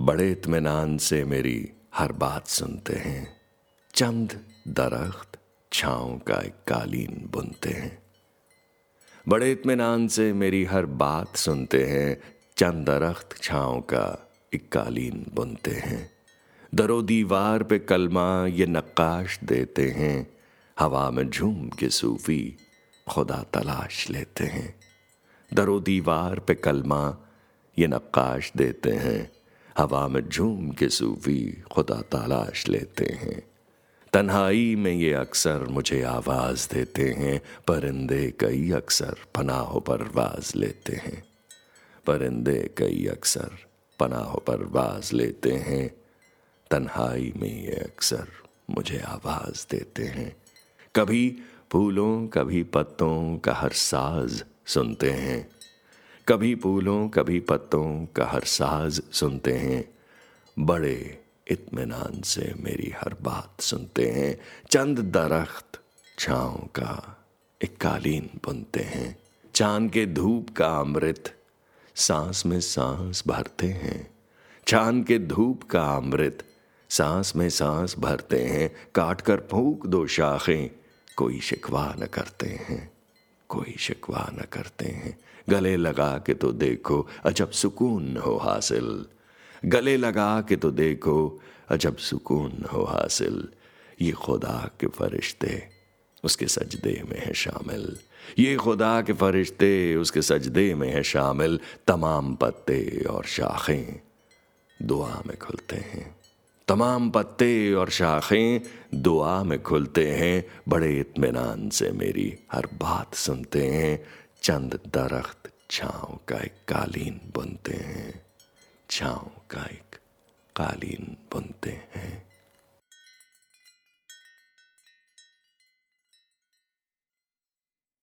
बड़े इतमान से मेरी हर बात सुनते हैं। चंद दरख्त छाँव का एक कालीन बुनते हैं। बड़े इतमान से मेरी हर बात सुनते हैं। चंद दरख्त छाँव का एक कालीन बुनते हैं। दरो दीवार पे कलमा ये नक्काश देते हैं। हवा में झूम के सूफी खुदा तलाश लेते हैं। दरो दीवार पे कलमा ये नक्काश देते हैं। हवा में झूम के सूफी खुदा तलाश लेते हैं। तन्हाई में ये अक्सर मुझे आवाज़ देते हैं, परिंदे कई अक्सर पनाह परवाज लेते हैं। परिंदे कई अक्सर पनाह परवाज लेते हैं। तन्हाई में ये अक्सर मुझे आवाज़ देते हैं। कभी फूलों, कभी पत्तों का हर साज सुनते हैं। कभी फूलों, कभी पत्तों का हर साज सुनते हैं। बड़े इत्मीनान से मेरी हर बात सुनते हैं। चंद दरख्त छाँव का एक कालीन बुनते हैं। चाँद के धूप का अमृत सांस में सांस भरते हैं। चाँद के धूप का अमृत सांस में सांस भरते हैं। काट कर फूक दो शाखें, कोई शिकवा न करते हैं। कोई शिकवा न करते हैं। गले लगा के तो देखो, अजब सुकून हो हासिल। गले लगा के तो देखो, अजब सुकून हो हासिल। ये खुदा के फरिश्ते उसके सजदे में है शामिल। ये खुदा के फरिश्ते उसके सजदे में है शामिल। तमाम पत्ते और शाखें दुआ में खुलते हैं। तमाम पत्ते और शाखें दुआ में खुलते हैं। बड़े इत्मीनान से मेरी हर बात सुनते हैं। चंद दरख्त छाँव का एक कालीन बुनते हैं। छाँव का एक कालीन बुनते हैं।